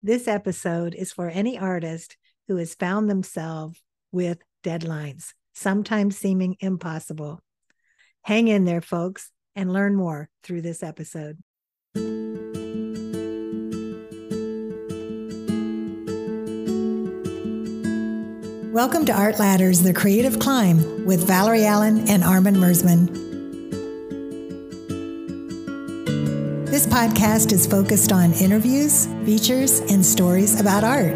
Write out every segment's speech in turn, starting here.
This episode is for any artist who has found themselves with deadlines, sometimes seeming impossible. Hang in there, folks, and learn more through this episode. Welcome to Art Ladders, The Creative Climb with Valerie Allen and Armin Mersmann. Podcast is focused on interviews, features, and stories about art.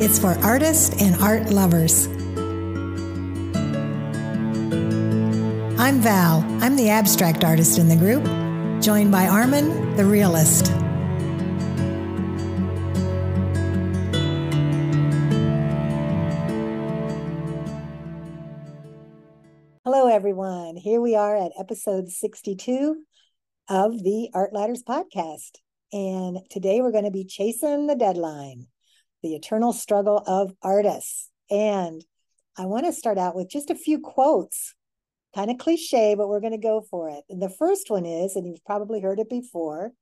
It's for artists and art lovers. I'm Val. I'm the abstract artist in the group, joined by Armin, the realist. Hello, everyone. Here we are at episode 62 of the Art Ladders podcast. And today we're going to be chasing the deadline, the eternal struggle of artists. And I want to start out with just a few quotes, kind of cliche, but we're going to go for it. And the first one is, and you've probably heard it before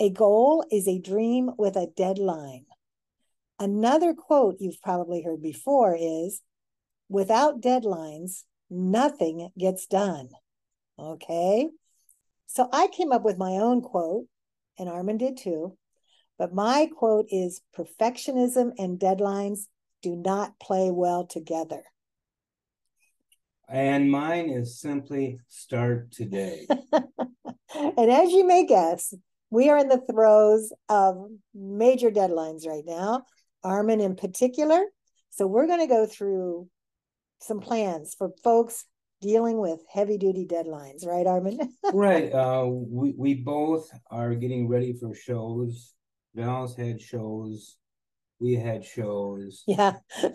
a goal is a dream with a deadline. Another quote you've probably heard before is without deadlines, nothing gets done. Okay. So I came up with my own quote, and Armin did too. But my quote is perfectionism and deadlines do not play well together. And mine is simply start today. and as you may guess, we are in the throes of major deadlines right now, Armin in particular. So we're going to go through some plans for folks dealing with heavy duty deadlines, right, Armin? right. Uh, we, we both are getting ready for shows. Val's had shows. We had shows. Yeah.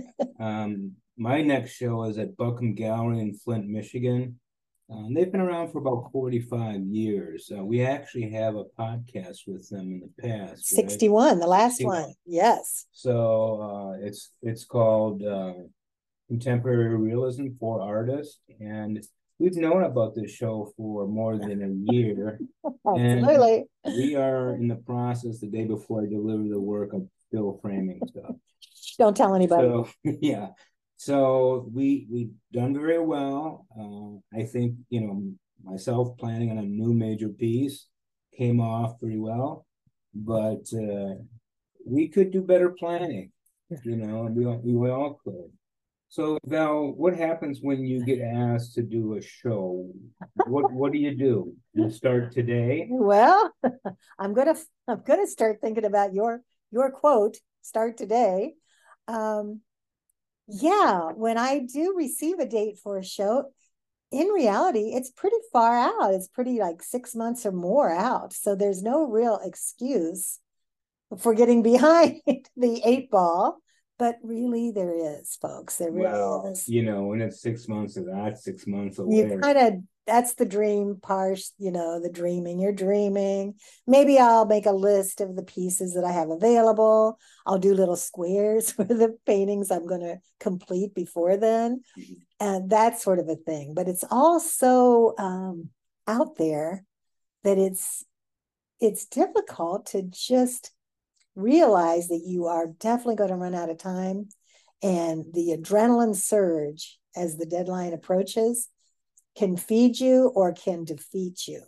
um, my next show is at Buckham Gallery in Flint, Michigan. Um, they've been around for about 45 years. Uh, we actually have a podcast with them in the past. 61, right? the last 61. one. Yes. So uh, it's it's called uh, contemporary realism for artists. And we've known about this show for more than a year. Absolutely. And we are in the process the day before I deliver the work of still framing stuff. Don't tell anybody. So yeah. So we we've done very well. Uh, I think you know myself planning on a new major piece came off pretty well, but uh, we could do better planning. You know, and we we all could. So Val, what happens when you get asked to do a show? What what do you do? You start today? Well, I'm gonna I'm gonna start thinking about your your quote. Start today. Um, yeah, when I do receive a date for a show, in reality, it's pretty far out. It's pretty like six months or more out. So there's no real excuse for getting behind the eight ball but really there is folks there really well, is. you know when it's six months of that six months away you kind of that's the dream part you know the dreaming. You're dreaming. Maybe i'll make a list of the pieces that i have available. I'll do little squares for the paintings i'm going to complete before then. Mm-hmm. and that sort of a thing. But it's all so um, out there that it's it's difficult to just realize that you are definitely going to run out of time and the adrenaline surge as the deadline approaches can feed you or can defeat you.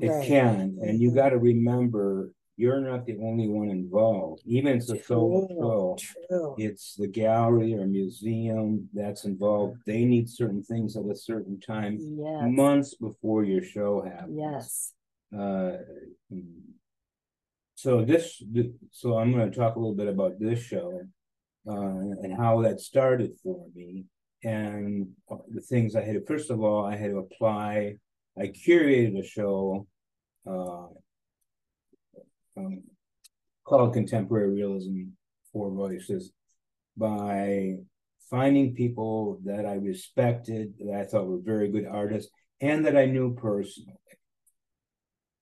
It right. can. And you mm-hmm. got to remember you're not the only one involved. Even if it's so show, it's the gallery or museum that's involved. Mm-hmm. They need certain things at a certain time, yes. months before your show happens. Yes. Uh, mm, so this, so I'm going to talk a little bit about this show uh, and how that started for me, and the things I had to. First of all, I had to apply. I curated a show uh, um, called Contemporary Realism Four Voices by finding people that I respected, that I thought were very good artists, and that I knew personally.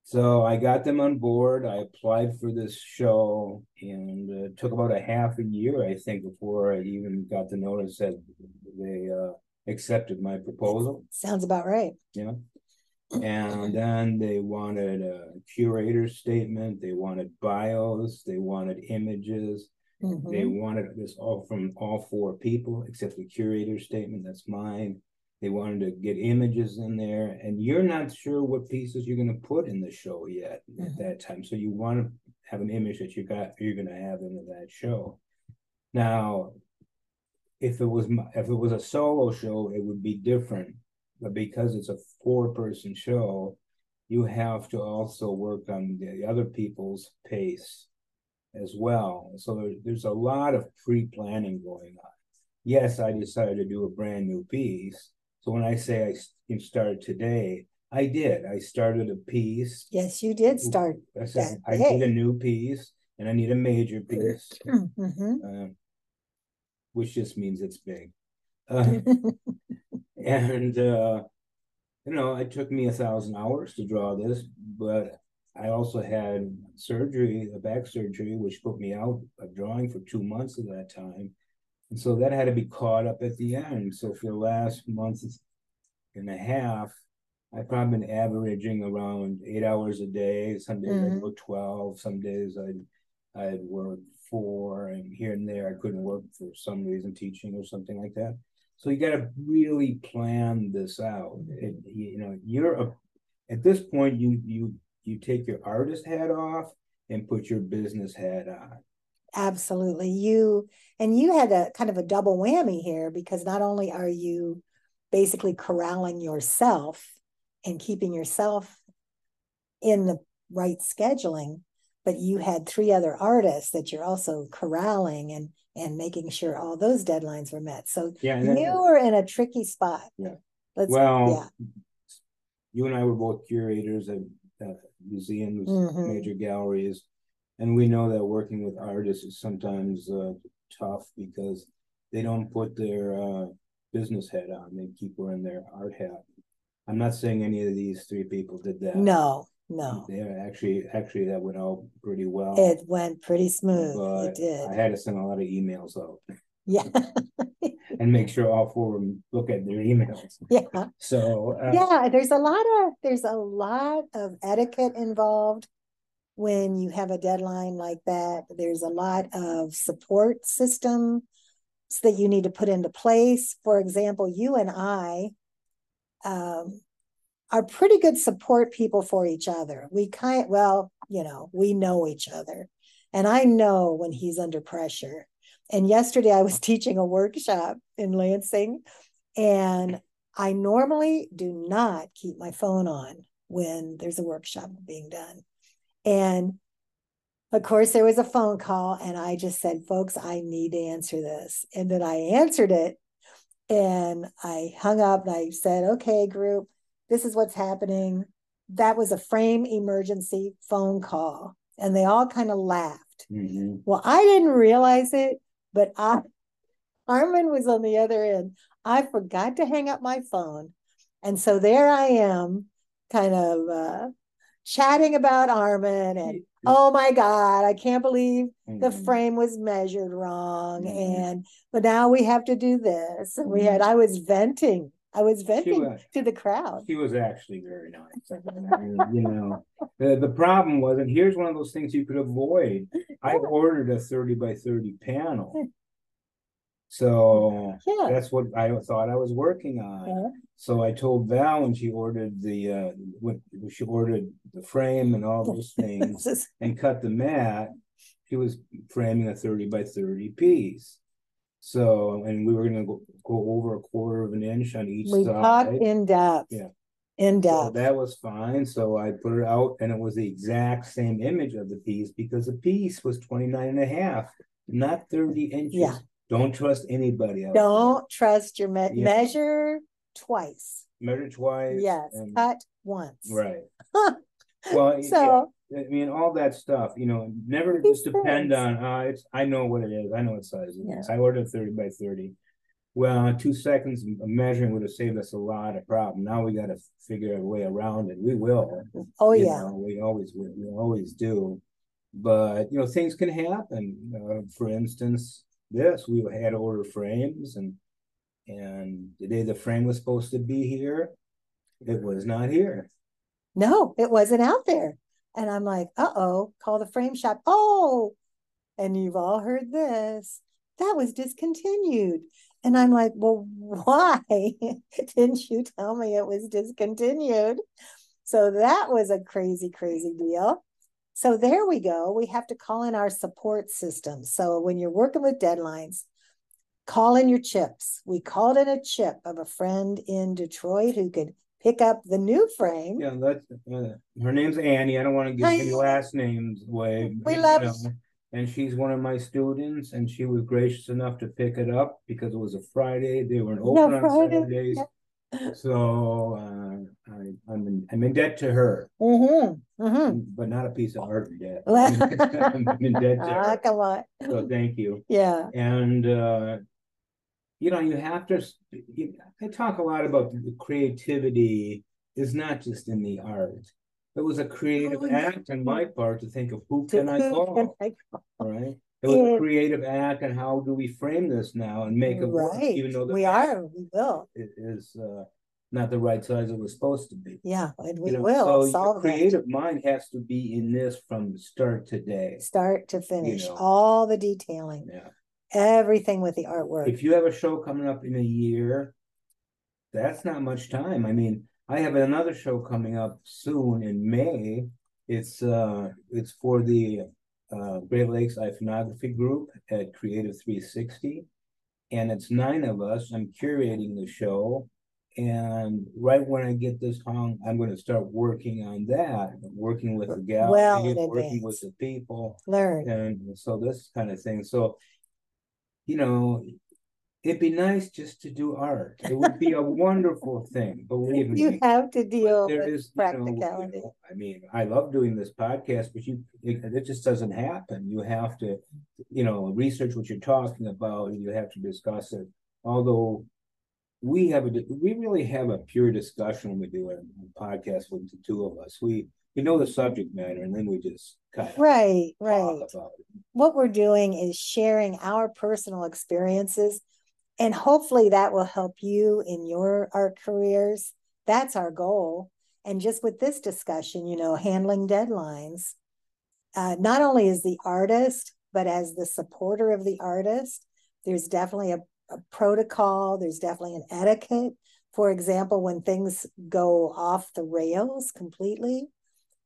So I got them on board. I applied for this show, and uh, it took about a half a year, I think, before I even got the notice that they uh, accepted my proposal. Sounds about right. Yeah. And then they wanted a curator statement, they wanted bios, they wanted images. Mhm. They wanted this all from all four people, except the curator statement, that's mine. They wanted to get images in there, and you're not sure what pieces you're gonna put in the show yet at Mhm. that time. So you wanna have an image that you got, you're gonna have into that show. Now, if it was, my- if it was a solo show, it would be different. But because it's a four-person show, you have to also work on the other people's pace as well. So there, there's a lot of pre-planning going on. Yes, I decided to do a brand new piece. So when I say I started today, I did. I started a piece. Yes, you did start. I said, I need a new piece and I need a major piece, Mhm. uh, which just means it's big. Uh, and uh, you know, it took me a thousand hours to draw this, but I also had surgery, a back surgery, which put me out of drawing for two months of that time. And so that had to be caught up at the end. So for the last month and a half, I've probably been averaging around eight hours a day. Some days I'd Mhm. work 12, some days I'd I'd work four, and here and there I couldn't work for some reason, teaching or something like that. So you got to really plan this out. It, you know, you're a, at this point you you you take your artist hat off and put your business hat on. Absolutely. You and you had a kind of a double whammy here because not only are you basically corralling yourself and keeping yourself in the right scheduling, but you had three other artists that you're also corralling and and making sure all those deadlines were met. So Yeah, you were in a tricky spot. Yeah. Let's well, yeah. you and I were both curators at uh, museums, Mhm. major galleries, and we know that working with artists is sometimes uh, tough because they don't put their uh, business hat on; they keep wearing their art hat. I'm not saying any of these three people did that. No, no. they actually actually that went out pretty well. It went pretty smooth. but It did. I had to send a lot of emails out Yeah. and make sure all four of them look at their emails. yeah. So uh, yeah there's a lot of there's a lot of etiquette involved when you have a deadline like that there's a lot of support systems that you need to put into place. For example you and i um, are pretty good support people for each other. We kind well you know we know each other. And i know when he's under pressure. And yesterday i was teaching a workshop in lansing and I normally do not keep my phone on when there's a workshop being done. And of course, there was a phone call, and I just said, folks, I need to answer this. And then I answered it and I hung up and I said, okay, group, this is what's happening. That was a frame emergency phone call. And they all kind of laughed. mhm. Well, I didn't realize it, but I Armin was on the other end. I forgot to hang up my phone. And so there I am, kind of uh, chatting about Armin and oh my God, I can't believe the Mhm. frame was measured wrong. Mhm. And but now we have to do this. And we had I was venting. I was venting was. to the crowd. He was actually very nice. I mean, you know, the, the problem was, and here's one of those things you could avoid. I ordered a 30 by 30 panel. So Yeah. that's what I thought I was working on. Yeah. So I told Val when she ordered the uh when she ordered the frame and all those things is- and cut the mat, she was framing a 30 by 30 piece. So, and we were gonna go, go over a quarter of an inch on each we side. talked in depth. Yeah. In So depth. that was fine, so I put it out and it was the exact same image of the piece because the piece was 29 and a half, not 30 inches. Yeah. Don't trust anybody there. Don't trust your me- Yeah. measure twice. Measure twice. Yes, and- cut once. Right. Well, yeah, I mean, all that stuff, you know, never just depend things. on, uh, it's, I know what it is, I know what size it Yeah. is, I ordered thirty by thirty. Well, two seconds of measuring would have saved us a lot of problem, now we gotta figure a way around it, we will. oh you yeah. know, We always, will, we always do, but, you know, things can happen, uh, for instance, this, we had order frames and. And the day the frame was supposed to be here, it was not here. No, it wasn't out there. And I'm like, uh oh, call the frame shop. Oh, and you've all heard this. That was discontinued. And I'm like, well, why didn't you tell me it was discontinued? So that was a crazy, crazy deal. So there we go. We have to call in our support system. So when you're working with deadlines, call in your chips. We called in a chip of a friend in Detroit who could pick up the new frame. Yeah, that's uh, her name's Annie. I don't want to give any last names away. We love know, and she's one of my students, and she was gracious enough to pick it up because it was a Friday. They weren't open no, on Friday. Saturdays. So uh, I, am in, I'm in debt to her, mm-hmm. Mm-hmm. but not a piece of art debt. I'm in debt to her. Ah, come on. So thank you. Yeah. And uh, you know, you have to. You, I talk a lot about the creativity is not just in the art. It was a creative oh, act on my part to think of who can I call, right? It was a creative act, and how do we frame this now and make it right. work, even though we are, we will. It is uh, not the right size it was supposed to be. Yeah, and we you know, will so solve creative that. mind has to be in this from start to day, start to finish, you know? all the detailing. Yeah everything with the artwork. If you have a show coming up in a year, that's not much time. I mean, I have another show coming up soon in May. It's uh it's for the uh Great Lakes Iconography Group at Creative 360. And it's nine of us. I'm curating the show. And right when I get this hung, I'm going to start working on that, working with the gallery, well working with the people. Learn. And so this kind of thing. So you know, it'd be nice just to do art. It would be a wonderful thing, believe me. You have to deal there with is, practicality. You know, I mean, I love doing this podcast, but you it, it, just doesn't happen. You have to, you know, research what you're talking about, and you have to discuss it. Although we have a we really have a pure discussion when we do a podcast with the two of us. We we know the subject matter and then we just kind of right right what we're doing is sharing our personal experiences and hopefully that will help you in your art careers. That's our goal. And just with this discussion you know handling deadlines uh, not only as the artist but as the supporter of the artist there's definitely a, a protocol there's definitely an etiquette. For example when things go off the rails completely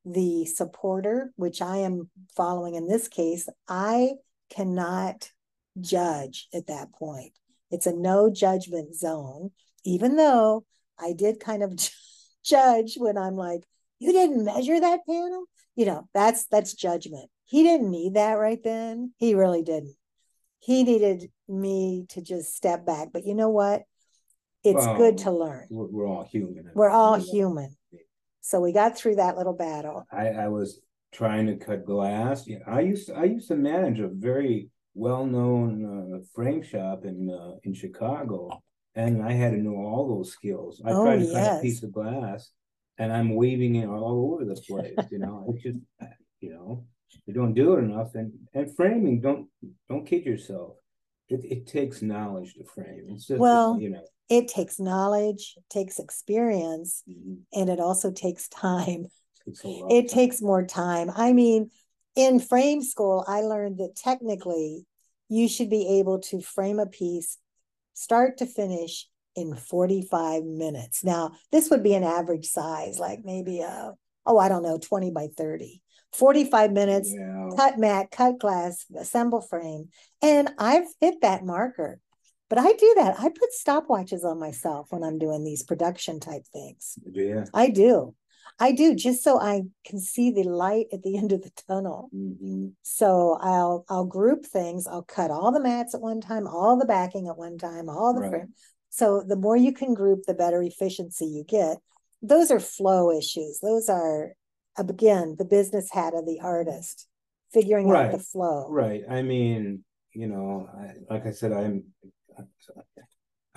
the supporter, which I am following in this case, I cannot judge at that point. It's a no judgment zone, even though I did kind of judge when I'm like, you didn't measure that panel. You know, that's that's judgment. He didn't need that right then. He really didn't. He needed me to just step back. But you know what? It's well, good to learn. We're, all human. We're all human. So we got through that little battle. I, I was trying to cut glass. Yeah, I used to, I used to manage a very well-known uh, frame shop in uh, in Chicago, and I had to know all those skills. I oh, tried to yes. cut a piece of glass, and I'm weaving it all over the place. You know, it's just you know you don't do it enough, and and framing don't don't kid yourself. It it takes knowledge to frame. It's just well, you know it takes knowledge, takes experience, mm-hmm. and it also takes time. It takes more time. I mean, in frame school, I learned that technically you should be able to frame a piece start to finish in 45 minutes. Now, this would be an average size, like maybe a, oh, I don't know, 20 by 30. 45 minutes, yeah. cut mat, cut glass, assemble frame. And I've hit that marker. But I do that. I put stopwatches on myself when I'm doing these production type things. Yeah. I do. I do just so I can see the light at the end of the tunnel. Mm-hmm. So I'll I'll group things. I'll cut all the mats at one time, all the backing at one time, all the right. So the more you can group, the better efficiency you get. Those are flow issues. Those are again the business hat of the artist, figuring right. out the flow. Right. I mean, you know, I, like I said, I'm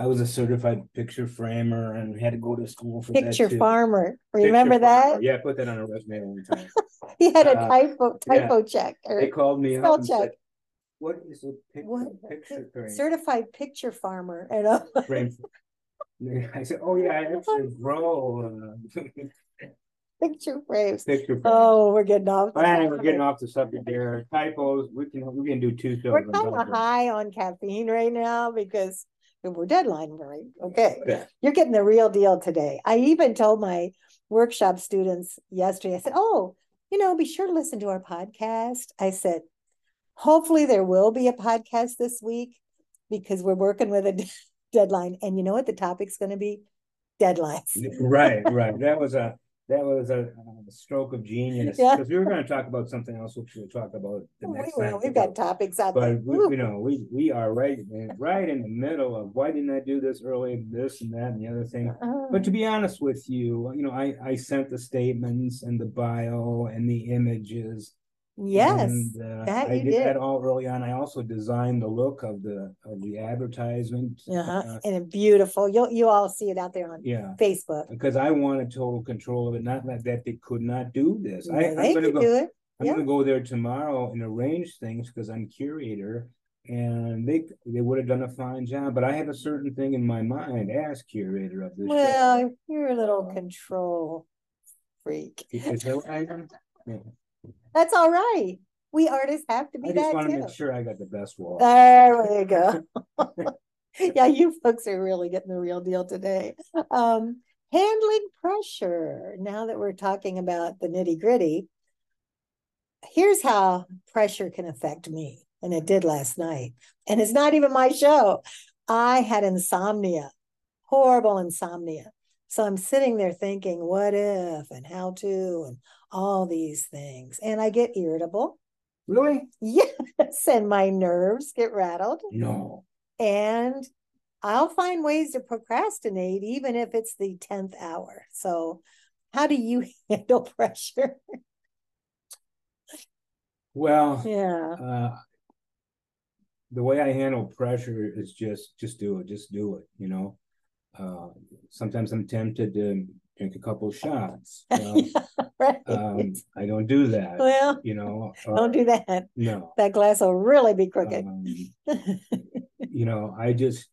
I was a certified picture framer and had to go to school for picture that farmer. Remember picture that? Farmer. Yeah, I put that on a resume one time. he had a uh, typo typo yeah. check. Or they called me spell check. Said, what is a pic- what? picture frame? Certified picture farmer. And uh, frame. I said, "Oh yeah, I actually grow." Uh, Picture frames. Picture. frames. Oh, we're getting off. the All right, we're getting off the subject there. Typos, we can, we can do two. We're kind of high on caffeine right now because we're deadline, right? Okay. Yeah. You're getting the real deal today. I even told my workshop students yesterday, I said, Oh, you know, be sure to listen to our podcast. I said, Hopefully, there will be a podcast this week because we're working with a deadline. And you know what the topic's going to be? Deadlines. Right, right. That was a, that was a uh, stroke of genius, Yeah. because we were gonna talk about something else, which we'll talk about the We next will. time. We've got topics out there. But we, you know, we, we are right, in- right in the middle of, why didn't I do this early, this and that and the other thing? Uh, But to be honest with you, you know, I, I sent the statements and the bio and the images. Yes, and, uh, that I you did that all early on. I also designed the look of the, of the advertisement. uh-huh. uh, and beautiful. You'll you all see it out there on Yeah, Facebook. because I wanted total control of it, not like that they could not do this. I, No, I'm gonna can go, do it. I'm yeah. gonna go there tomorrow and arrange things, because I'm curator. And they, they would have done a fine job, but I have a certain thing in my mind as curator of this. show. Well, you're a little control freak. That what I? Yeah. That's all right. We artists have to be that. I just that wanna too. make sure I got the best wall. There we go. Yeah, you folks are really getting the real deal today. Um, handling pressure. Now that we're talking about the nitty gritty, here's how pressure can affect me, and it did last night. And it's not even my show. I had insomnia, horrible insomnia. So I'm sitting there thinking, what if, and how to, and all these things. And I get irritable. Really? Yes, and my nerves get rattled. No. And I'll find ways to procrastinate, even if it's the 10th hour. So, how do you handle pressure? Well, Yeah. uh. The way I handle pressure is just, just do it, just do it, you know? Uh, sometimes I'm tempted to drink a couple shots. Well, right. Um, I don't do that, well, you know? or- don't do that. No. That glass will really be crooked. Um, you know, I just,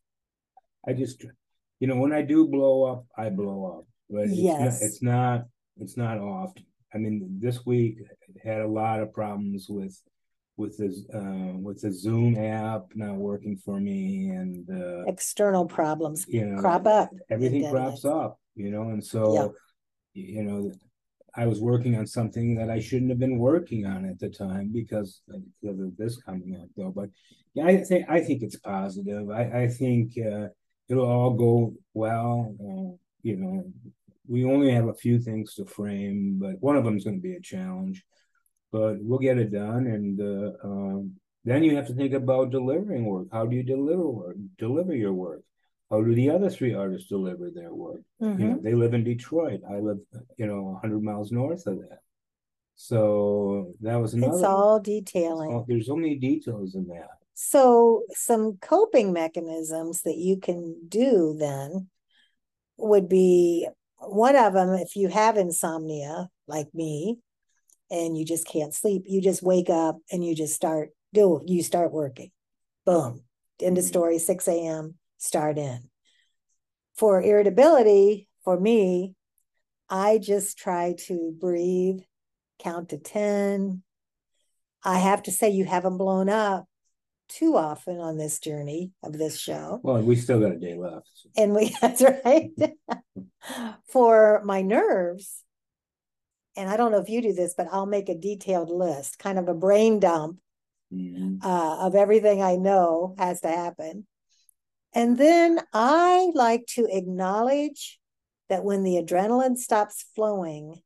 I just, you know, when I do blow up, I blow up. But it's not, it's not, it's not often. I mean, this week had a lot of problems with, with this, uh, with the Zoom app not working for me and, uh, External problems you know. crop up. Everything crops up, you know, and so, you know, I was working on something that I shouldn't have been working on at the time because, of this coming up though, but yeah, I think, I think it's positive. I, I think, uh, it'll all go well, uh, you know. We only have a few things to frame, but one of them is gonna be a challenge. But we'll get it done and, uh, um, then you have to think about delivering work. How do you deliver work, deliver your work? How do the other three artists deliver their work? You Mhm. know, they live in Detroit. I live, you know, hundred miles north of that. So that was another. It's all detailing. oh, There's so many details in that. So, some coping mechanisms that you can do then would be one of them if you have insomnia, like me, and you just can't sleep, you just wake up and you just start do you start working. Boom. End of Mhm. story, 6 a.m. Start in. For irritability, for me, I just try to breathe, count to 10. I have to say, you haven't blown up too often on this journey of this show. Well, we still got a day left. And we, that's right. For my nerves, and I don't know if you do this, but I'll make a detailed list, kind of a brain dump Mhm. uh, of everything I know has to happen. And then I like to acknowledge that when the adrenaline stops flowing,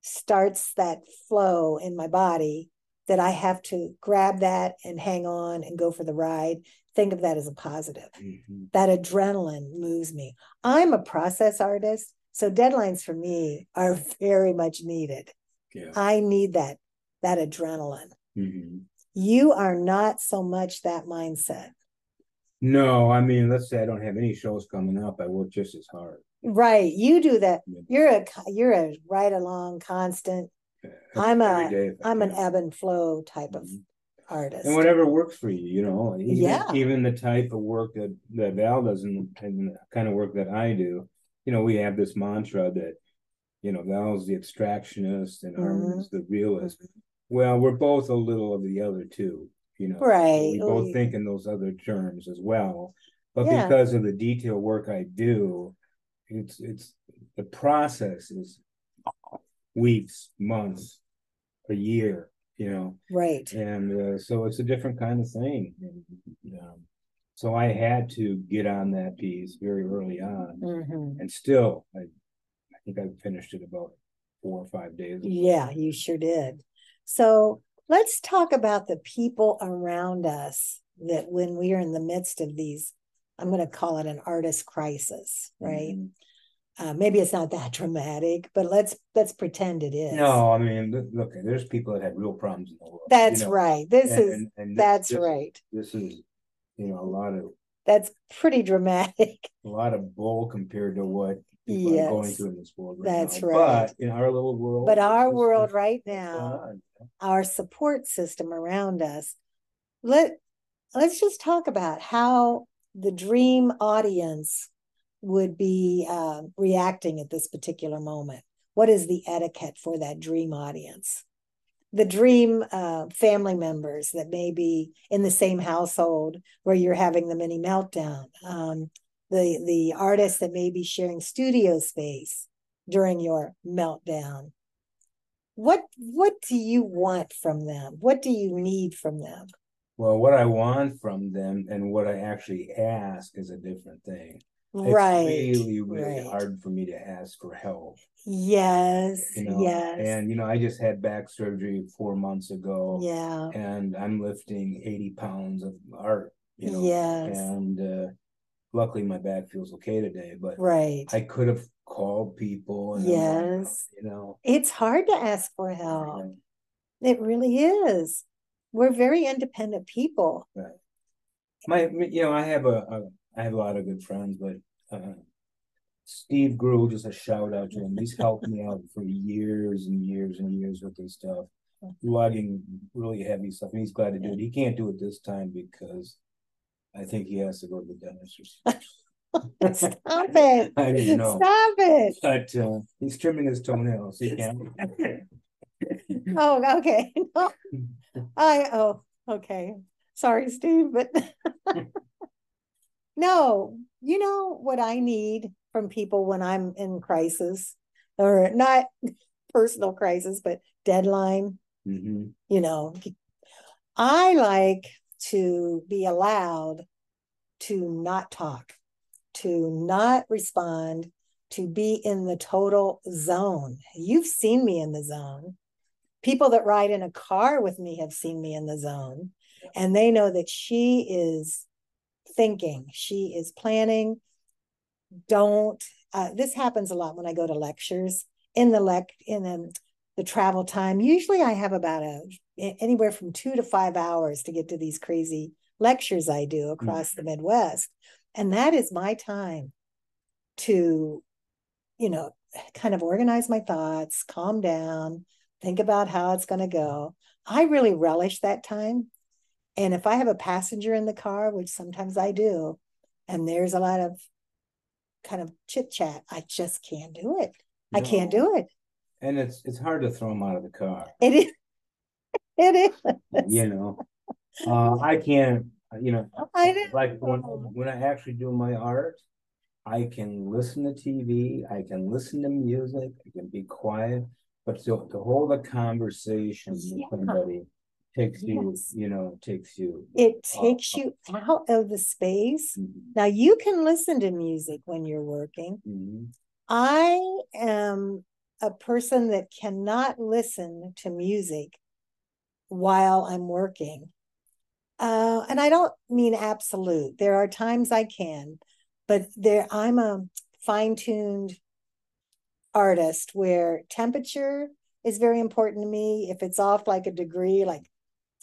starts that flow in my body, that I have to grab that and hang on and go for the ride. Think of that as a positive. Mhm. That adrenaline moves me. I'm a process artist, so deadlines for me are very much needed. Yeah. I need that that adrenaline. Mhm. You are not so much that mindset. No, I mean, let's say I don't have any shows coming up, I work just as hard. Right. You do that. Yeah. You're a you're a right along constant. uh, I'm a- day if I I'm an ebb and flow type of Mhm. artist. And whatever works for you, you know, even, Yeah. even the type of work that, that Val does and the kind of work that I do, you know, we have this mantra that you know, Val's the abstractionist and Mhm. Armin's the realist. Well, we're both a little of the other two, you know. Right. We both think in those other terms as well. But Yeah. because of the detail work I do, it's it's the process is weeks, months, a year, you know. Right. And uh, so it's a different kind of thing. Um, so I had to get on that piece very early on, Mhm. and still, I, I think I finished it about four or five days. ago. Yeah, you sure did. So let's talk about the people around us that when we are in the midst of these, I'm going to call it an artist crisis, right? Mhm. Uh, maybe it's not that dramatic, but let's let's pretend it is. No, I mean, look, there's people that have real problems in the world. you That's know, right. This and- is and- and that's this- right. This is, you know, a lot of That's pretty dramatic. a lot of bull compared to what people are going through in this world. right that's now. right. But in our little world. But our world this right is what's going now, our support system around us, let let's just talk about how the dream audience would be uh, reacting at this particular moment. What is the etiquette for that dream audience? The dream uh, family members that may be in the same household where you're having the mini meltdown. Um, the the artists that may be sharing studio space during your meltdown. What what do you want from them? What do you need from them? Well, what I want from them and what I actually ask is a different thing. It's right. really, really right. hard for me to ask for help. Yes. You know, yes. and you know, I just had back surgery four months ago. yeah. And I'm lifting 80 pounds of art, you know. Yes. And uh luckily my back feels okay today, but Right. I could have called people and I'm like, Yes. you know. It's hard to ask for help. It really is. We're very independent people. Right. My, you know, I have a, a I have a lot of good friends, but uh, Steve Grew, just a shout out to him. He's helped me out for years and years and years with this stuff, lugging really heavy stuff. And he's glad to do it. He can't do it this time because I think he has to go to the dentist or. Stop it. I didn't know. Stop it. But uh, he's trimming his toenails. He can't. Oh, okay. No. I oh, okay. Sorry, Steve, but no, you know what I need from people when I'm in crisis, or not personal crisis, but deadline. hmm You know, I like to be allowed to not talk, to not respond, to be in the total zone. You've seen me in the zone. People that ride in a car with me have seen me in the zone, and they know that she is thinking, she is planning. Don't, uh, this happens a lot when I go to lectures. In the lec, in the, the travel time, usually I have about a anywhere from two to five hours to get to these crazy lectures I do across the Midwest. And that is my time to, you know, kind of organize my thoughts, calm down, think about how it's going to go. I really relish that time. And if I have a passenger in the car, which sometimes I do, and there's a lot of kind of chit chat, I just can't do it. I can't do it. And it's it's hard to throw them out of the car. It is. It is. you know uh i can't you know I like when when i actually do my art i can listen to tv i can listen to music i can be quiet but to, to hold a conversation with Yeah. somebody takes you Yes. you know takes you It takes uh, you out of the space. Mhm, Now you can listen to music when you're working. mhm. I am a person that cannot listen to music while I'm working. Uh, and I don't mean absolute. There are times I can, but there I'm a fine-tuned artist where temperature is very important to me. If it's off like a degree, like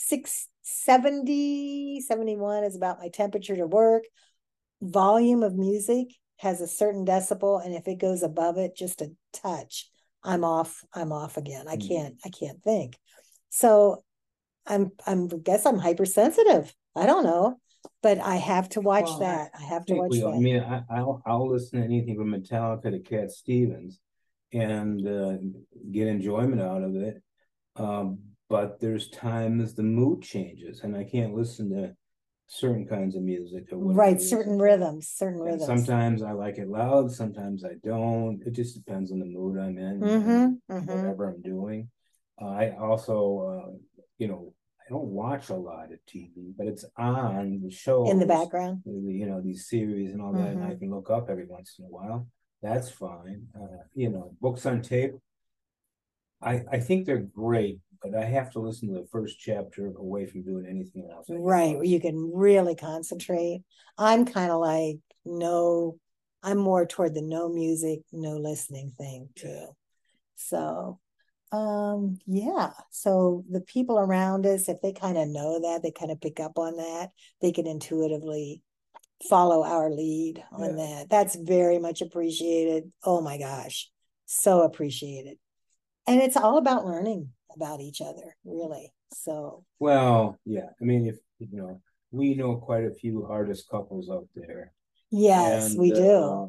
670, 71 is about my temperature to work. Volume of music has a certain decibel, and if it goes above it just a touch, I'm off, I'm off again. I Mhm. can't, I can't think. So I'm I'm guess I'm hypersensitive. I don't know, but I have to watch Well, that. I have to watch we, I mean, I, I'll, I'll listen to anything from Metallica to Cat Stevens. and uh, get enjoyment out of it. Um, but there's times the mood changes, and I can't listen to certain kinds of music. or Right, certain rhythms, certain And rhythms. Sometimes I like it loud, sometimes I don't. It just depends on the mood I'm in. Mm-hmm, mm-hmm. Whatever I'm doing. Uh, I also, uh, you know, I don't watch a lot of TV, but it's on the show. In the background. You know, these series and all that, and I Mhm. can look up every once in a while. That's fine. Uh, you know, books on tape. I, I think they're great, but I have to listen to the first chapter away from doing anything else. Right, where you can really concentrate. I'm kind of like, no, I'm more toward the no music, no listening thing too. So, um, yeah, so the people around us, if they kind of know that, they kind of pick up on that, they can intuitively follow our lead on Yeah. that. That's very much appreciated. Oh my gosh, so appreciated. And it's all about learning about each other, really. So, Well, yeah, I mean, if, you know, we know quite a few artist couples out there. yes, we and, do. uh,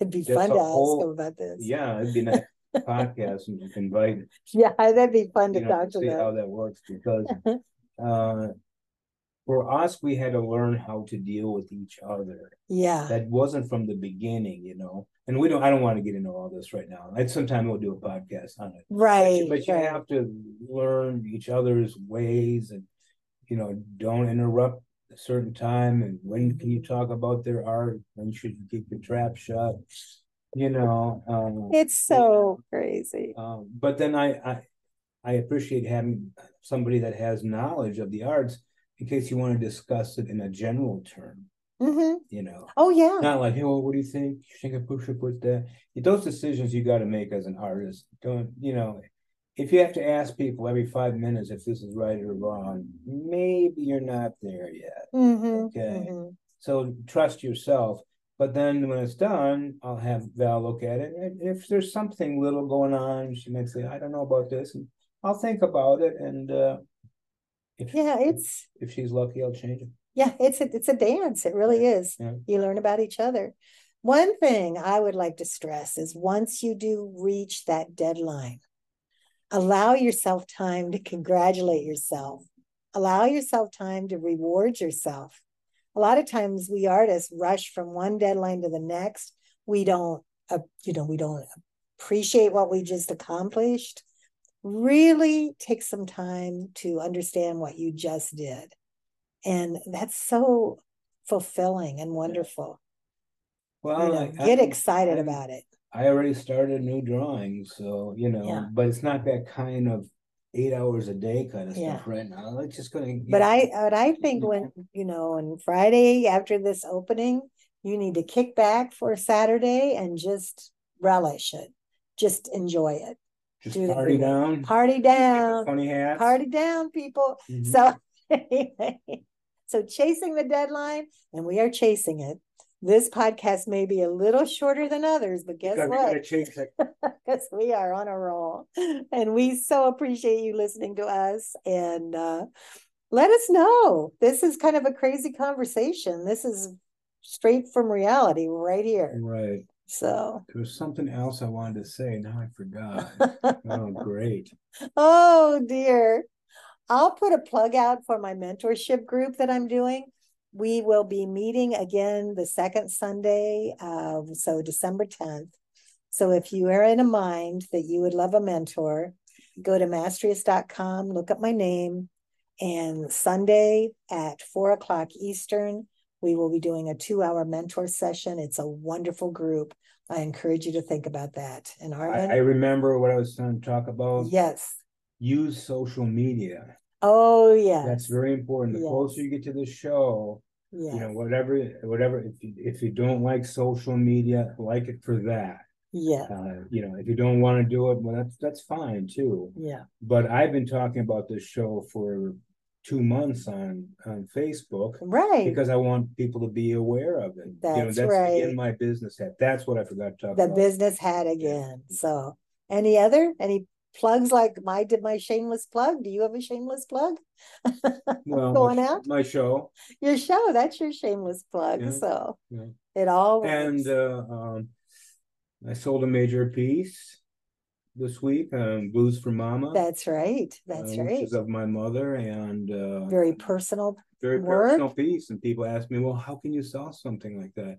It'd be fun to ask them about this. Yeah, it'd be a nice podcast and invite, Yeah, that'd be fun to know, talk to see how that works because uh for us, we had to learn how to deal with each other. Yeah, That wasn't from the beginning, you know, and we don't, I don't want to get into all this right now. Like sometime we'll do a podcast on it. Right, But you right. have to learn each other's ways and, you know, don't interrupt a certain time and when can you talk about their art? When should you keep your trap shut? You know, um. It's so crazy. Um, but then I, I, I appreciate having somebody that has knowledge of the arts in case you want to discuss it in a general term, hmm you know. Oh, yeah. Not like, hey, well, what do you think? You think I should put that? Those decisions you got to make as an artist. Don't, you know, if you have to ask people every five minutes if this is right or wrong, maybe you're not there yet. hmm Okay. hmm So trust yourself. But then when it's done, I'll have Val look at it. And if there's something little going on, she might say, I don't know about this. And I'll think about it. And uh, if, Yeah, it's, if she's lucky, I'll change it. Yeah, it's a, it's a dance. It really is. Yeah. You learn about each other. One thing I would like to stress is once you do reach that deadline, allow yourself time to congratulate yourself. Allow yourself time to reward yourself. A lot of times we artists rush from one deadline to the next. We don't, uh, you know, we don't appreciate what we just accomplished. Really take some time to understand what you just did. And that's so fulfilling and wonderful. Well, You know, I- get excited I'm- about it. I already started a new drawing, so you know, Yeah. but it's not that kind of eight hours a day kind of Yeah. stuff right now. It's just gonna. But get- I, but I think when, you know, on Friday after this opening, you need to kick back for Saturday and just relish it. Just enjoy it. just do party down. Party down, Funny hats. party down, people. Mhm. So anyway, so chasing the deadline, and we are chasing it. This podcast may be a little shorter than others, but guess Gotta- what? because we are on a roll and we so appreciate you listening to us and uh, let us know this is kind of a crazy conversation this is straight from reality right here Right. so There was something else I wanted to say. Now I forgot. oh, great. oh dear i'll put a plug out for my mentorship group that i'm doing. We will be meeting again the second sunday of so december 10th so if you are in a mind that you would love a mentor go to mastrius.com look up my name and sunday at four o'clock eastern we will be doing a two hour mentor session. It's a wonderful group. I encourage you to think about that. And I, I remember what I was trying to talk about. yes. Use social media. Oh yes That's very important. The Yes. closer you get to the show, yes you know, whatever, whatever. If you if you don't like social media, like it for that. yeah Uh, you know, if you don't want to do it, well, that's that's fine too. yeah But I've been talking about this show for two months on on Facebook right because I want people to be aware of it. you know, That's that's right. in my business hat. That's what I forgot to talk about. the about. business hat again so any other any plugs like my did my shameless plug do you have a shameless plug well, going my, out? my show your show that's your shameless plug Yeah, so yeah. it all works. and uh, um, I sold a major piece this week, um, Blues for Mama. That's right. uh, That's which right. is of my mother and uh, Very personal. very work. personal piece. And people ask me, well, how can you sell something like that?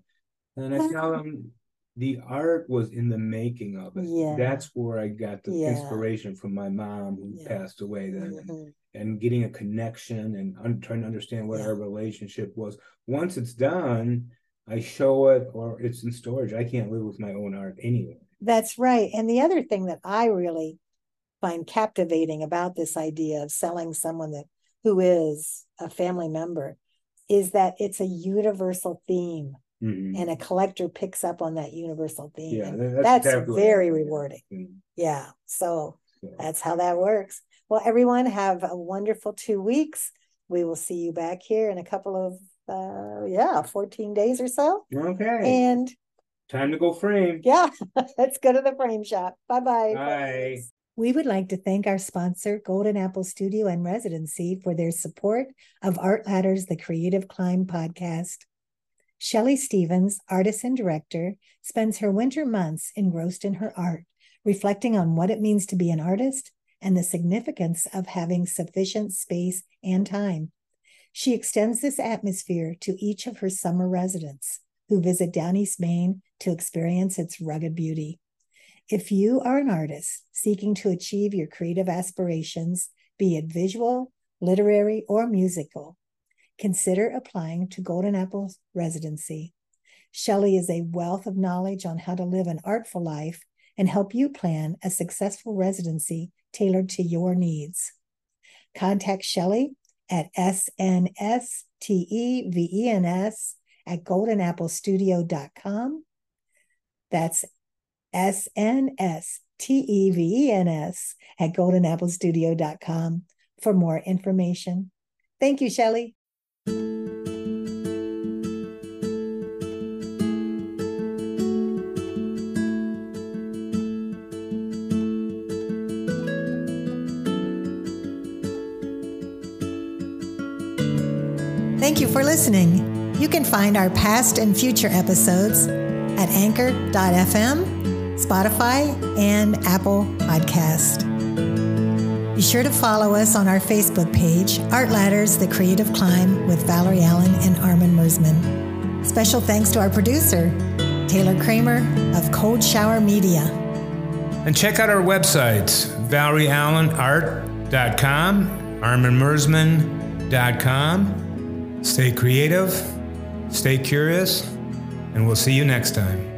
And I tell them the art was in the making of it. Yeah. That's where I got the Yeah. inspiration from my mom who Yeah. passed away then. Mhm. And getting a connection and un- trying to understand what our relationship was. Once it's done, I show it or it's in storage. I can't live with my own art anyway. That's right. And the other thing that I really find captivating about this idea of selling someone that who is a family member is that it's a universal theme Mhm. and a collector picks up on that universal theme. Yeah, and that- that's very rewarding. Mm, Yeah. So so. that's how that works. Well, everyone have a wonderful two weeks. We will see you back here in a couple of uh yeah, 14 days or so. Okay, And time to go frame. yeah, let's go to the frame shop. Bye-bye. Bye. We would like to thank our sponsor, Golden Apple Studio and Residency, for their support of Art Ladders, the Creative Climb podcast. Shelley Stevens, artist and director, spends her winter months engrossed in her art, reflecting on what it means to be an artist and the significance of having sufficient space and time. She extends this atmosphere to each of her summer residents who visit Down East Maine to experience its rugged beauty. If you are an artist seeking to achieve your creative aspirations, be it visual, literary, or musical, consider applying to Golden Apple's residency. Shelley is a wealth of knowledge on how to live an artful life and help you plan a successful residency tailored to your needs. Contact Shelley at snstevens at goldenapplestudio.com. That's S N S T E V E N S at goldenapplestudio.com for more information. Thank you, Shelley. Thank you for listening. You can find our past and future episodes at anchor.fm, Spotify, and Apple Podcast. Be sure to follow us on our Facebook page, Art Ladders The Creative Climb with Valerie Allen and Armin Mersmann. Special thanks to our producer, Taylor Kramer of Cold Shower Media. And check out our websites, ValerieAllenArt.com, ArminMersmann.com. Stay creative, stay curious, and we'll see you next time.